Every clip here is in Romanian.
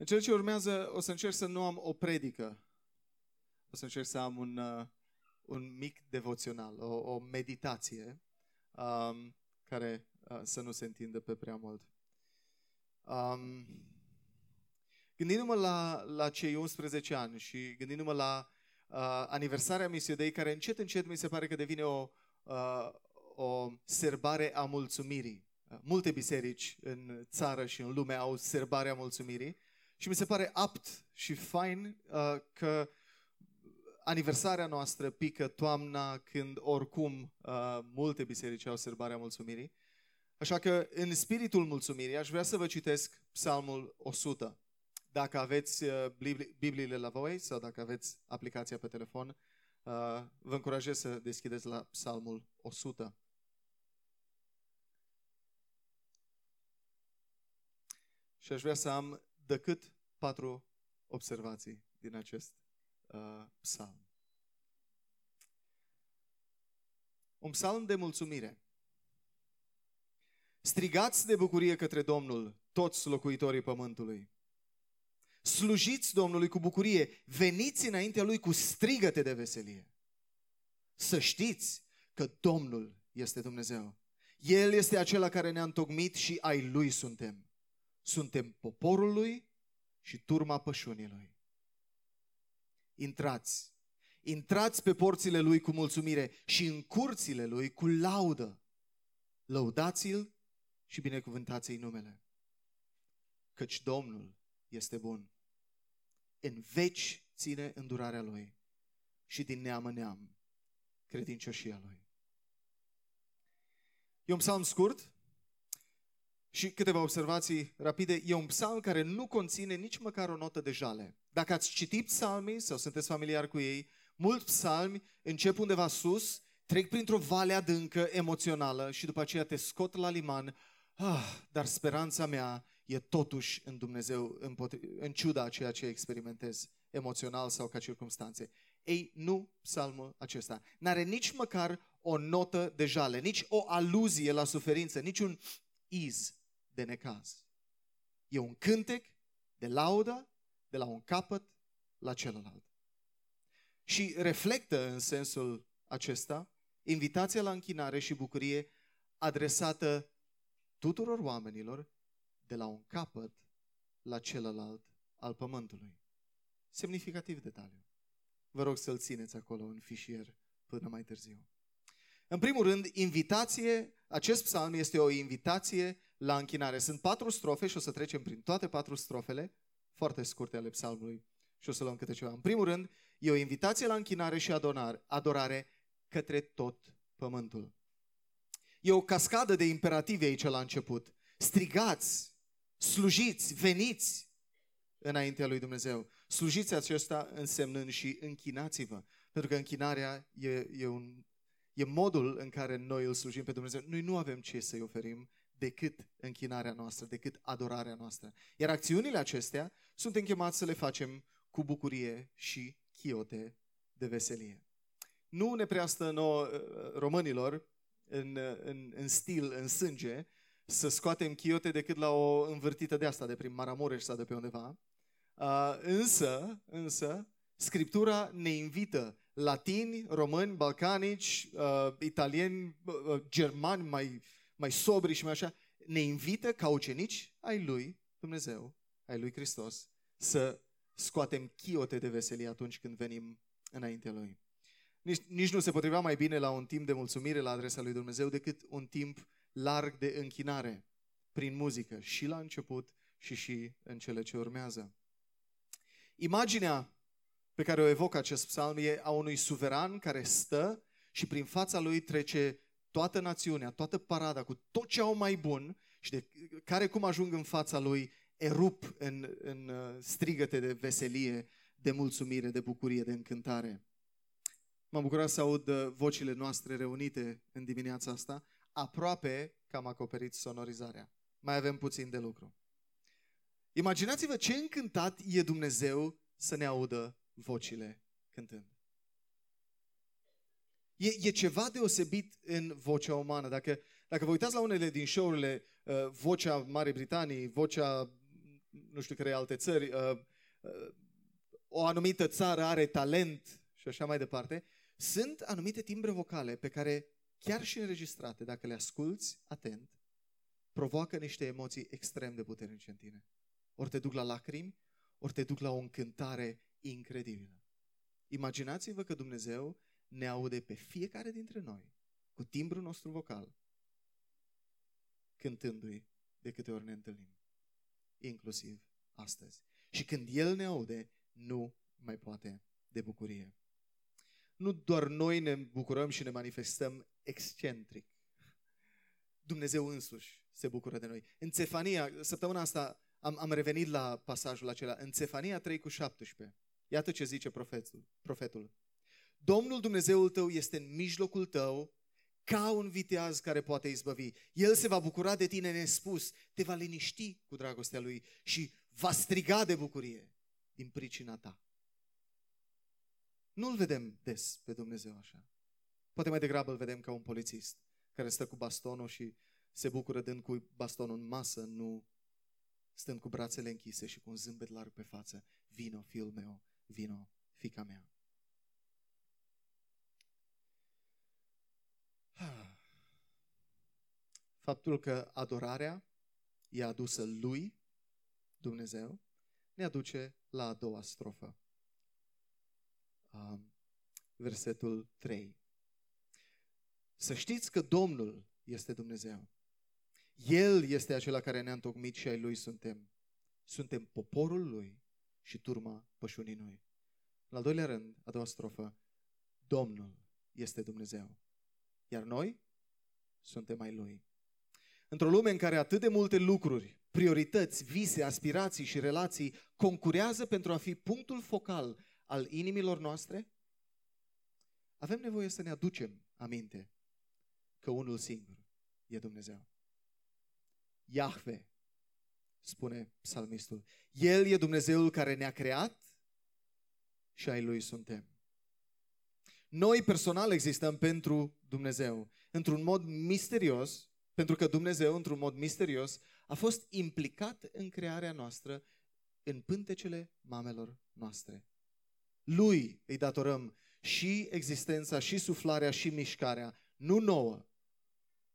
În cel ce urmează o să încerc să nu am o predică. O să încerc să am un, uh, un mic devoțional, o, o meditație um, care uh, să nu se întindă pe prea mult. Um, gândindu-mă la, la cei 11 ani și gândindu-mă la uh, aniversarea Misiodei, care încet, încet mi se pare că devine o, uh, o serbare a mulțumirii. Uh, multe biserici în țară și în lume au serbarea mulțumirii și mi se pare apt și fain uh, că aniversarea noastră pică toamna când oricum uh, multe biserici au serbarea mulțumirii. Așa că în spiritul mulțumirii aș vrea să vă citesc psalmul 100. Dacă aveți uh, Bibliile la voi sau dacă aveți aplicația pe telefon, uh, vă încurajez să deschideți la psalmul 100. Și aș vrea să am decât patru observații din acest uh, psalm. Un psalm de mulțumire. Strigați de bucurie către Domnul, toți locuitorii pământului. Slujiți Domnului cu bucurie, veniți înaintea Lui cu strigăte de veselie. Să știți că Domnul este Dumnezeu. El este acela care ne-a întocmit și ai Lui suntem. Suntem poporul Lui și turma pășunii Intrați, intrați pe porțile Lui cu mulțumire și în curțile Lui cu laudă. Lăudați-L și binecuvântați-i numele. Căci Domnul este bun. În veci ține îndurarea Lui și din neam în neam credincioșia Lui. E un psalm scurt și câteva observații rapide. E un psalm care nu conține nici măcar o notă de jale. Dacă ați citit psalmii sau sunteți familiari cu ei, mulți psalmi încep undeva sus, trec printr-o vale adâncă, emoțională și după aceea te scot la liman Ah, dar speranța mea e totuși în Dumnezeu, în ciuda a ceea ce experimentez emoțional sau ca circunstanțe. Ei, nu psalmul acesta. N-are nici măcar o notă de jale, nici o aluzie la suferință, nici un iz de necaz. E un cântec de laudă de la un capăt la celălalt. Și reflectă în sensul acesta invitația la închinare și bucurie adresată tuturor oamenilor de la un capăt la celălalt al pământului. Semnificativ detaliu. Vă rog să-l țineți acolo în fișier până mai târziu. În primul rând, invitație, acest psalm este o invitație la închinare. Sunt patru strofe și o să trecem prin toate patru strofele, foarte scurte ale psalmului și o să luăm câte ceva. În primul rând, e o invitație la închinare și adorare, adorare către tot pământul. E o cascadă de imperative aici la început. Strigați, slujiți, veniți înaintea lui Dumnezeu. Slujiți acesta însemnând și închinați-vă. Pentru că închinarea e, e, un, e modul în care noi îl slujim pe Dumnezeu. Noi nu avem ce să-i oferim decât închinarea noastră, decât adorarea noastră. Iar acțiunile acestea sunt închemați să le facem cu bucurie și chiote de veselie. Nu ne prea stă nouă românilor în, în, în stil, în sânge, să scoatem chiote decât la o învârtită de asta, de prin Maramureș sau de pe undeva. Uh, însă, însă, Scriptura ne invită latini, români, balcanici, uh, italieni, uh, germani mai, mai sobri și mai așa, ne invită ca ucenici ai lui Dumnezeu, ai lui Hristos, să scoatem chiote de veselie atunci când venim înaintea lui. Nici, nici nu se potrivea mai bine la un timp de mulțumire la adresa lui Dumnezeu decât un timp larg de închinare prin muzică și la început și și în cele ce urmează. Imaginea pe care o evocă acest psalm e a unui suveran care stă și prin fața lui trece toată națiunea, toată parada cu tot ce au mai bun și de care cum ajung în fața lui erup în, în uh, strigăte de veselie, de mulțumire, de bucurie, de încântare. M-am bucurat să aud uh, vocile noastre reunite în dimineața asta. Aproape că am acoperit sonorizarea. Mai avem puțin de lucru. Imaginați-vă ce încântat e Dumnezeu să ne audă vocile cântând. E, e ceva deosebit în vocea umană. Dacă, dacă vă uitați la unele din show-urile, uh, vocea Marii Britanii, vocea nu știu care alte țări, uh, uh, o anumită țară are talent și așa mai departe, sunt anumite timbre vocale pe care, chiar și înregistrate, dacă le asculți atent, provoacă niște emoții extrem de puternice în tine. Ori te duc la lacrimi, ori te duc la o încântare incredibilă. Imaginați-vă că Dumnezeu ne aude pe fiecare dintre noi cu timbrul nostru vocal, cântându-i de câte ori ne întâlnim, inclusiv astăzi. Și când El ne aude, nu mai poate de bucurie. Nu doar noi ne bucurăm și ne manifestăm excentric. Dumnezeu însuși se bucură de noi. În Cefania, săptămâna asta am, am revenit la pasajul acela, în Cefania 3 cu 17. Iată ce zice profetul. profetul. Domnul Dumnezeul tău este în mijlocul tău ca un viteaz care poate izbăvi. El se va bucura de tine nespus, te va liniști cu dragostea lui și va striga de bucurie din pricina ta. Nu-l vedem des pe Dumnezeu așa. Poate mai degrabă îl vedem ca un polițist care stă cu bastonul și se bucură dând cu bastonul în masă, nu stând cu brațele închise și cu un zâmbet larg pe față. Vino, fiul meu, vino, fica mea. Faptul că adorarea e adusă lui Dumnezeu ne aduce la a doua strofă. Versetul 3. Să știți că Domnul este Dumnezeu. El este acela care ne-a întocmit și ai Lui suntem. Suntem poporul Lui și turma pășunii Lui. În al doilea rând, a doua strofă, Domnul este Dumnezeu. Iar noi suntem ai Lui. Într-o lume în care atât de multe lucruri, priorități, vise, aspirații și relații concurează pentru a fi punctul focal al inimilor noastre, avem nevoie să ne aducem aminte că unul singur e Dumnezeu. Iahve, spune psalmistul. El e Dumnezeul care ne-a creat și ai Lui suntem. Noi personal existăm pentru Dumnezeu, într-un mod misterios, pentru că Dumnezeu, într-un mod misterios, a fost implicat în crearea noastră, în pântecele mamelor noastre. Lui îi datorăm și existența, și suflarea, și mișcarea, nu nouă,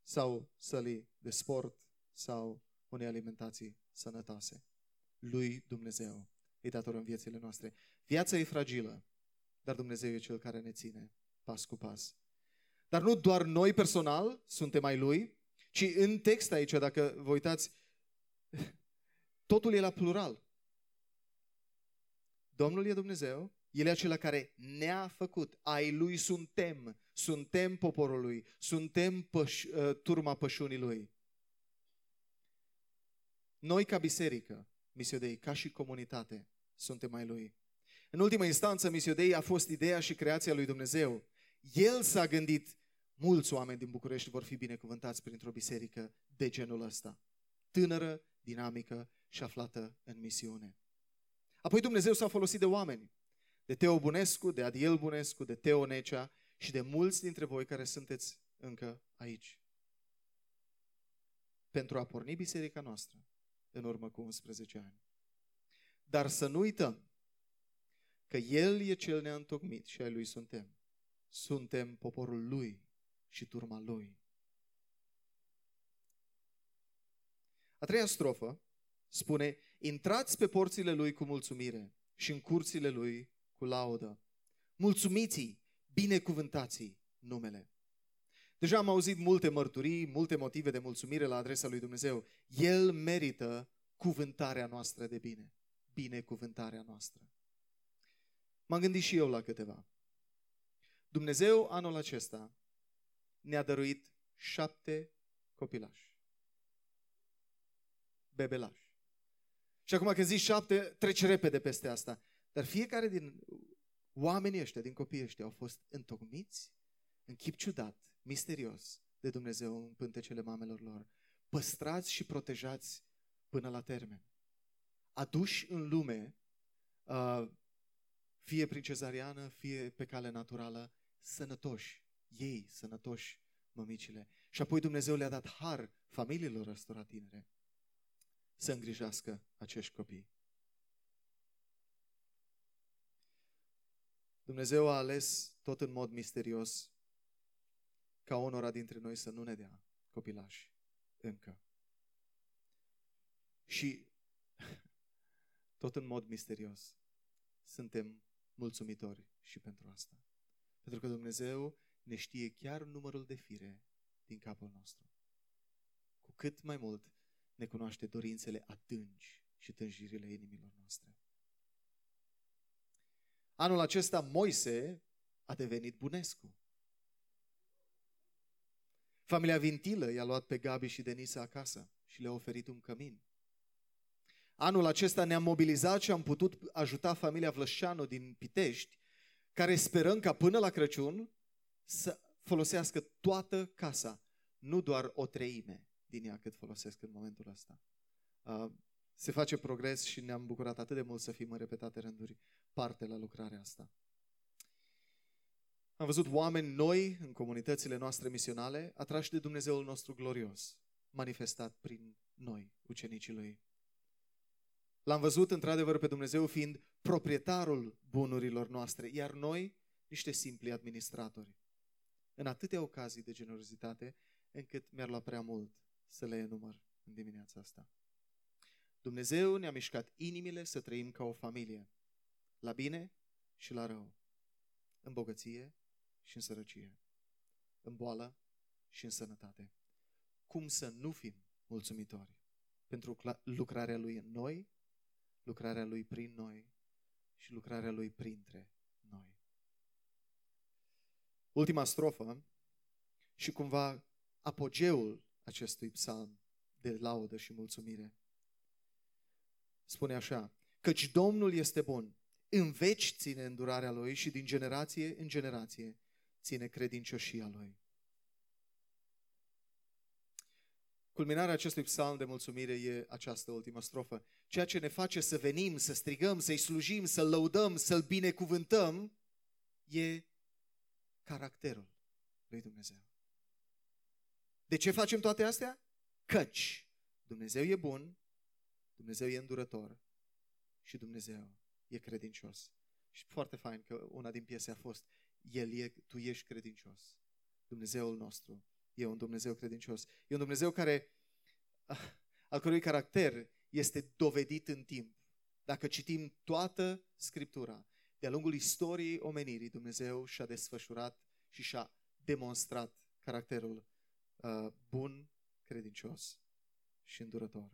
sau sălii de sport, sau unei alimentații sănătoase. Lui Dumnezeu îi datorăm viețile noastre. Viața e fragilă, dar Dumnezeu e Cel care ne ține pas cu pas. Dar nu doar noi personal suntem ai Lui, ci în text aici, dacă vă uitați, totul e la plural. Domnul e Dumnezeu, El e acela care ne-a făcut. Ai Lui suntem. Suntem poporul Lui. Suntem păș, uh, turma pășunii Lui. Noi ca biserică, Misiodei, ca și comunitate, suntem mai Lui. În ultima instanță, Misiodei a fost ideea și creația lui Dumnezeu. El s-a gândit, mulți oameni din București vor fi binecuvântați printr-o biserică de genul ăsta. Tânără, dinamică și aflată în misiune. Apoi Dumnezeu s-a folosit de oameni. De Teo Bunescu, de Adiel Bunescu, de Teo Necea și de mulți dintre voi care sunteți încă aici. Pentru a porni biserica noastră în urmă cu 11 ani. Dar să nu uităm că El e cel neîntocmit și ai Lui suntem. Suntem poporul Lui și turma Lui. A treia strofă spune, intrați pe porțile Lui cu mulțumire și în curțile Lui cu laudă. Mulțumiți-i, binecuvântați numele. Deja am auzit multe mărturii, multe motive de mulțumire la adresa lui Dumnezeu. El merită cuvântarea noastră de bine, binecuvântarea noastră. M-am gândit și eu la câteva. Dumnezeu anul acesta ne-a dăruit șapte copilași. Bebelași. Și acum când zici șapte, treci repede peste asta. Dar fiecare din oamenii ăștia, din copiii ăștia, au fost întocmiți în chip ciudat, misterios de Dumnezeu în pântecele mamelor lor. Păstrați și protejați până la termen. Aduși în lume, uh, fie prin cezariană, fie pe cale naturală, sănătoși, ei sănătoși, mămicile. Și apoi Dumnezeu le-a dat har familiilor ăstora tinere să îngrijească acești copii. Dumnezeu a ales tot în mod misterios ca onora dintre noi să nu ne dea copilași încă. Și tot în mod misterios suntem mulțumitori și pentru asta. Pentru că Dumnezeu ne știe chiar numărul de fire din capul nostru. Cu cât mai mult ne cunoaște dorințele adânci și tânjirile inimilor noastre. Anul acesta Moise a devenit Bunescu. Familia Vintilă i-a luat pe Gabi și Denisa acasă și le-a oferit un cămin. Anul acesta ne-am mobilizat și am putut ajuta familia Vlășanu din Pitești, care sperăm ca până la Crăciun să folosească toată casa, nu doar o treime din ea cât folosesc în momentul ăsta. Uh, se face progres și ne-am bucurat atât de mult să fim în repetate rânduri parte la lucrarea asta. Am văzut oameni noi în comunitățile noastre misionale, atrași de Dumnezeul nostru glorios, manifestat prin noi, ucenicii Lui. L-am văzut într-adevăr pe Dumnezeu fiind proprietarul bunurilor noastre, iar noi niște simpli administratori. În atâtea ocazii de generozitate, încât mi-ar lua prea mult să le enumăr în dimineața asta. Dumnezeu ne-a mișcat inimile să trăim ca o familie, la bine și la rău, în bogăție și în sărăcie, în boală și în sănătate. Cum să nu fim mulțumitori pentru lucrarea Lui în noi, lucrarea Lui prin noi și lucrarea Lui printre noi. Ultima strofă și cumva apogeul acestui psalm de laudă și mulțumire. Spune așa, căci Domnul este bun, în veci ține îndurarea Lui și din generație în generație ține credincioșia Lui. Culminarea acestui psalm de mulțumire e această ultimă strofă. Ceea ce ne face să venim, să strigăm, să-i slujim, să-l lăudăm, să-l binecuvântăm, e caracterul lui Dumnezeu. De ce facem toate astea? Căci Dumnezeu e bun, Dumnezeu e îndurător și Dumnezeu e credincios. Și foarte fain că una din piese a fost El e, tu ești credincios. Dumnezeul nostru e un Dumnezeu credincios. E un Dumnezeu care, ah, al cărui caracter este dovedit în timp. Dacă citim toată Scriptura, de-a lungul istoriei omenirii, Dumnezeu și-a desfășurat și și-a demonstrat caracterul uh, bun, credincios și îndurător.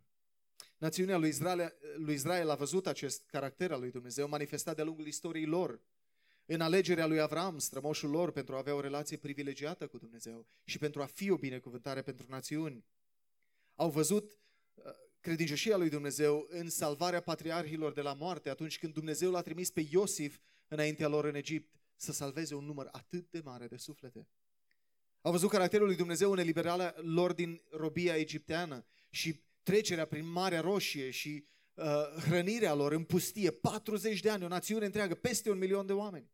Națiunea lui Israel, lui Israel a văzut acest caracter al lui Dumnezeu manifestat de-a lungul istoriei lor. În alegerea lui Avram, strămoșul lor, pentru a avea o relație privilegiată cu Dumnezeu și pentru a fi o binecuvântare pentru națiuni. Au văzut uh, credincioșia lui Dumnezeu în salvarea patriarhilor de la moarte atunci când Dumnezeu l-a trimis pe Iosif înaintea lor în Egipt să salveze un număr atât de mare de suflete. Au văzut caracterul lui Dumnezeu în eliberarea lor din robia egipteană și trecerea prin Marea Roșie și uh, hrănirea lor în pustie, 40 de ani, o națiune întreagă, peste un milion de oameni.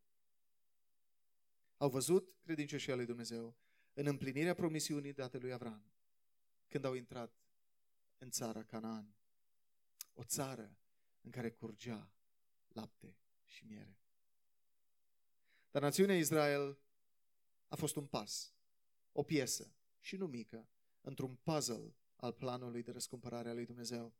Au văzut credincioșia lui Dumnezeu în împlinirea promisiunii date lui Avram când au intrat în țara Canaan, o țară în care curgea lapte și miere. Dar națiunea Israel a fost un pas, o piesă, și nu mică, într-un puzzle al planului de răscumpărare a lui Dumnezeu.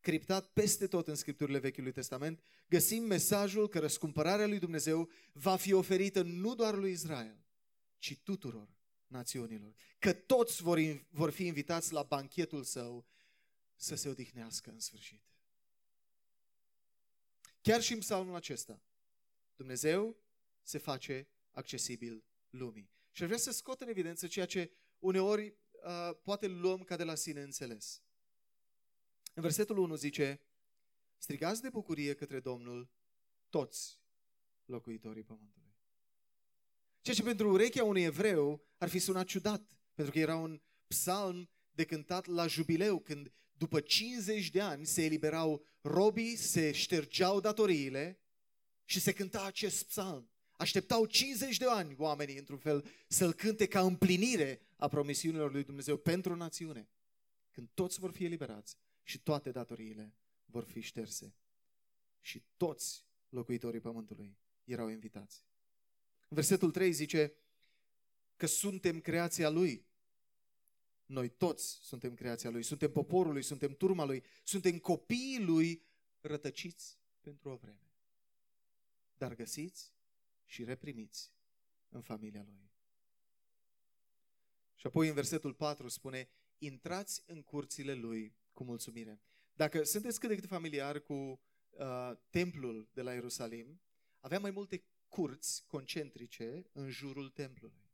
Criptat peste tot în Scripturile Vechiului Testament, găsim mesajul că răscumpărarea lui Dumnezeu va fi oferită nu doar lui Israel, ci tuturor națiunilor. Că toți vor, vor fi invitați la banchetul său să se odihnească în sfârșit. Chiar și în psalmul acesta, Dumnezeu se face accesibil lumii. Și ar vrea să scot în evidență ceea ce uneori uh, poate luăm ca de la sine înțeles. În versetul 1 zice, strigați de bucurie către Domnul toți locuitorii pământului. Ceea ce pentru urechea unui evreu ar fi sunat ciudat, pentru că era un psalm de cântat la jubileu, când după 50 de ani se eliberau robii, se ștergeau datoriile și se cânta acest psalm. Așteptau 50 de ani oamenii, într-un fel, să-l cânte ca împlinire a promisiunilor lui Dumnezeu pentru națiune. Când toți vor fi eliberați și toate datoriile vor fi șterse. Și toți locuitorii pământului erau invitați. Versetul 3 zice că suntem creația Lui. Noi toți suntem creația Lui, suntem poporul Lui, suntem turma Lui, suntem copiii Lui rătăciți pentru o vreme. Dar găsiți și reprimiți în familia Lui. Și apoi în versetul 4 spune, intrați în curțile Lui cu mulțumire. Dacă sunteți cât de cât familiar cu uh, templul de la Ierusalim, avea mai multe curți concentrice în jurul templului.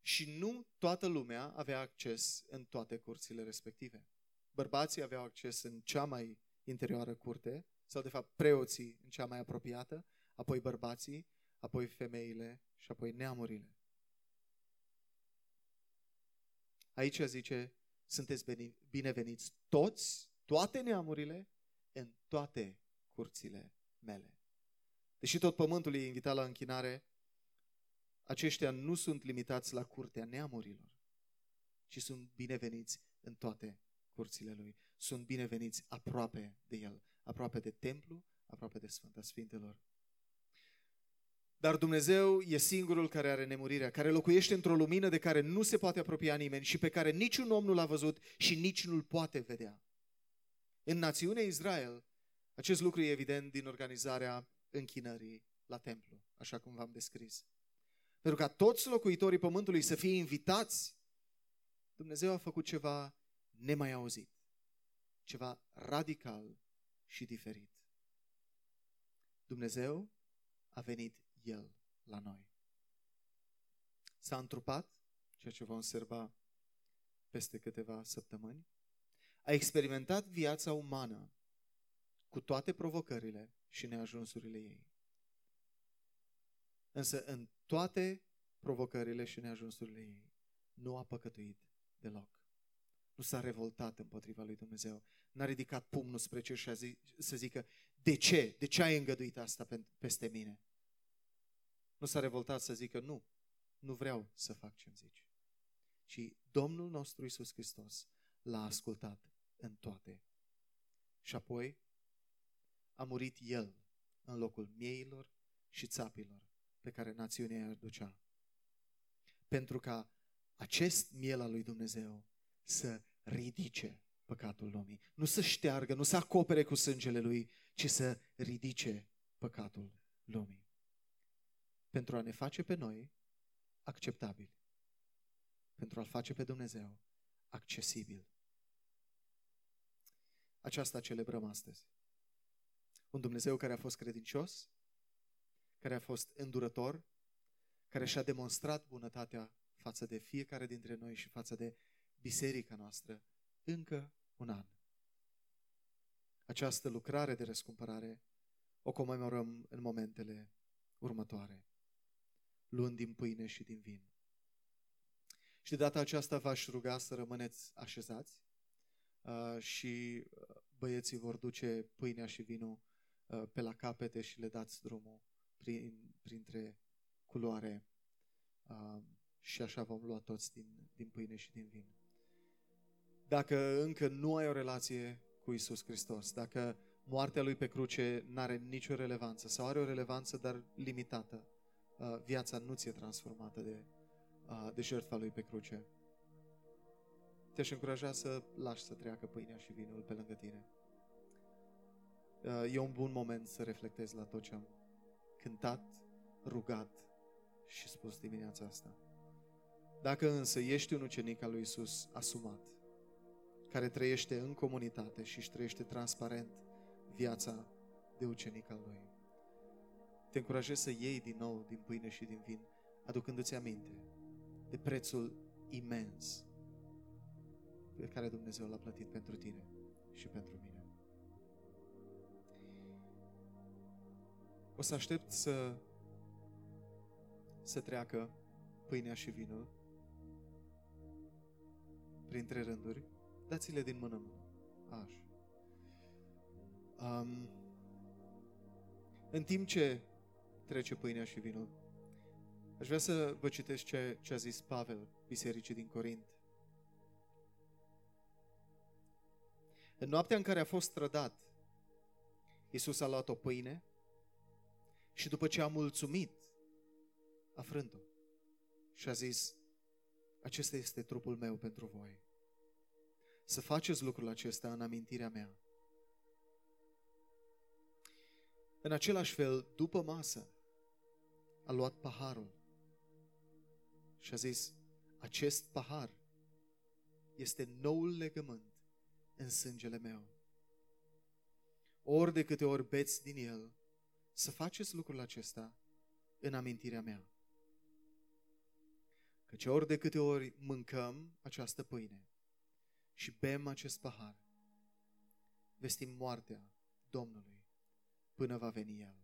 Și nu toată lumea avea acces în toate curțile respective. Bărbații aveau acces în cea mai interioară curte, sau de fapt preoții în cea mai apropiată, apoi bărbații, apoi femeile și apoi neamurile. Aici zice, sunteți bineveniți toți, toate neamurile, în toate curțile mele. Deși tot pământul e invitat la închinare, aceștia nu sunt limitați la curtea neamurilor, ci sunt bineveniți în toate curțile lui. Sunt bineveniți aproape de el, aproape de templu, aproape de Sfânta Sfintelor. Dar Dumnezeu e singurul care are nemurirea, care locuiește într-o lumină de care nu se poate apropia nimeni și pe care niciun om nu l-a văzut și nici nu-l poate vedea. În națiunea Israel, acest lucru e evident din organizarea închinării la templu, așa cum v-am descris. Pentru ca toți locuitorii pământului să fie invitați, Dumnezeu a făcut ceva nemai auzit, ceva radical și diferit. Dumnezeu a venit El la noi. S-a întrupat, ceea ce vom observa peste câteva săptămâni, a experimentat viața umană cu toate provocările și neajunsurile ei. Însă în toate provocările și neajunsurile ei nu a păcătuit deloc. Nu s-a revoltat împotriva lui Dumnezeu. N-a ridicat pumnul spre cer și a zi, să zică, de ce? De ce ai îngăduit asta peste mine? Nu s-a revoltat să zică, nu, nu vreau să fac ce-mi zici. Și Domnul nostru Isus Hristos l-a ascultat în toate. Și apoi a murit El în locul mieilor și țapilor pe care națiunea îi ducea. Pentru ca acest miel al lui Dumnezeu să ridice păcatul lumii. Nu să șteargă, nu să acopere cu sângele lui, ci să ridice păcatul lumii. Pentru a ne face pe noi acceptabili. Pentru a-L face pe Dumnezeu accesibil. Aceasta celebrăm astăzi. Un Dumnezeu care a fost credincios, care a fost îndurător, care și-a demonstrat bunătatea față de fiecare dintre noi și față de biserica noastră încă un an. Această lucrare de răscumpărare o comemorăm în momentele următoare, luând din pâine și din vin. Și de data aceasta v-aș ruga să rămâneți așezați uh, și uh, băieții vor duce pâinea și vinul uh, pe la capete și le dați drumul prin, printre culoare uh, și așa vom lua toți din, din pâine și din vin. Dacă încă nu ai o relație cu Isus Hristos, dacă moartea Lui pe cruce nu are nicio relevanță sau are o relevanță, dar limitată, uh, viața nu ți-e transformată de, uh, de jertfa Lui pe cruce, te-aș încuraja să lași să treacă pâinea și vinul pe lângă tine. Uh, e un bun moment să reflectezi la tot ce am cântat, rugat și spus dimineața asta. Dacă însă ești un ucenic al lui Isus asumat, care trăiește în comunitate și își trăiește transparent viața de ucenic al lui, te încurajez să iei din nou din pâine și din vin, aducându-ți aminte de prețul imens pe care Dumnezeu l-a plătit pentru tine și pentru mine. O să aștept să, să treacă pâinea și vinul printre rânduri. Dați-le din mână în mână. Așa. Um, în timp ce trece pâinea și vinul, aș vrea să vă citesc ce, ce a zis Pavel, bisericii din Corint. În noaptea în care a fost trădat, Iisus a luat o pâine și după ce a mulțumit, a frânt-o și a zis, acesta este trupul meu pentru voi. Să faceți lucrul acesta în amintirea mea. În același fel, după masă, a luat paharul și a zis, acest pahar este noul legământ în sângele meu. Ori de câte ori beți din el, să faceți lucrul acesta în amintirea mea. Căci ori de câte ori mâncăm această pâine și bem acest pahar, vestim moartea Domnului până va veni El.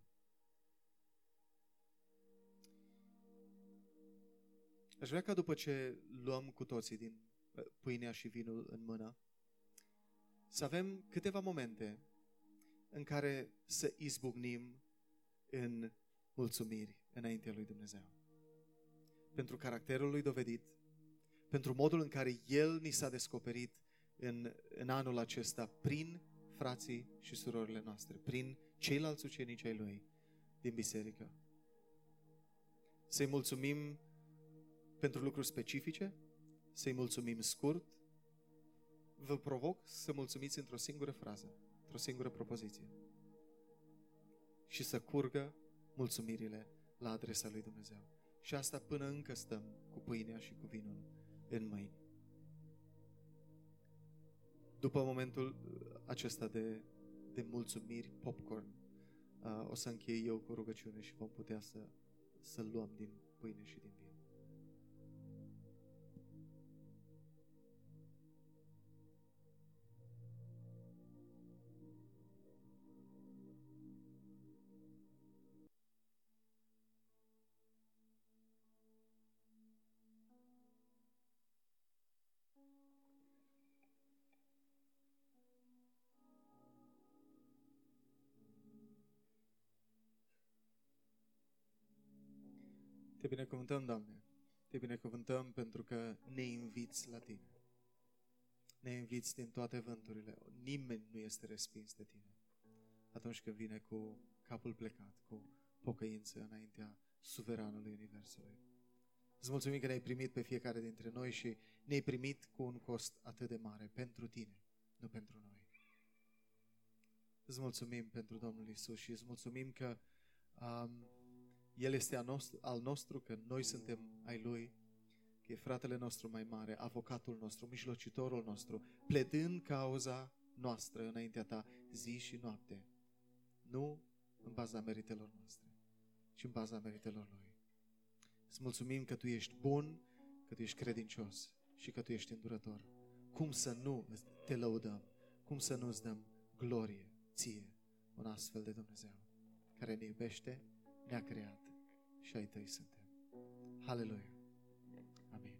Aș vrea ca după ce luăm cu toții din uh, pâinea și vinul în mână, să avem câteva momente în care să izbucnim în mulțumiri înaintea lui Dumnezeu. Pentru caracterul lui dovedit, pentru modul în care El ni s-a descoperit în, în anul acesta prin frații și surorile noastre, prin ceilalți ucenici ai Lui din biserică. Să-i mulțumim pentru lucruri specifice, să-i mulțumim scurt. Vă provoc să mulțumiți într-o singură frază, într-o singură propoziție. Și să curgă mulțumirile la adresa lui Dumnezeu. Și asta până încă stăm cu pâinea și cu vinul în mâini. După momentul acesta de, de mulțumiri, popcorn, uh, o să închei eu cu rugăciune și vom putea să, să luăm din pâine și din vin. Te binecuvântăm, Doamne. Te binecuvântăm pentru că ne inviți la Tine. Ne inviți din toate vânturile. Nimeni nu este respins de Tine. Atunci când vine cu capul plecat, cu pocăință înaintea suveranului Universului. Îți mulțumim că ne-ai primit pe fiecare dintre noi și ne-ai primit cu un cost atât de mare pentru Tine, nu pentru noi. Îți mulțumim pentru Domnul Isus și îți mulțumim că um, el este al nostru, al nostru, că noi suntem ai Lui, că e fratele nostru mai mare, avocatul nostru, mijlocitorul nostru, pledând cauza noastră înaintea Ta zi și noapte. Nu în baza meritelor noastre, ci în baza meritelor Lui. Îți mulțumim că Tu ești bun, că Tu ești credincios și că Tu ești îndurător. Cum să nu te lăudăm? Cum să nu îți dăm glorie ție, un astfel de Dumnezeu care ne iubește, ne-a creat și ai tăi suntem. Haleluia! Amin.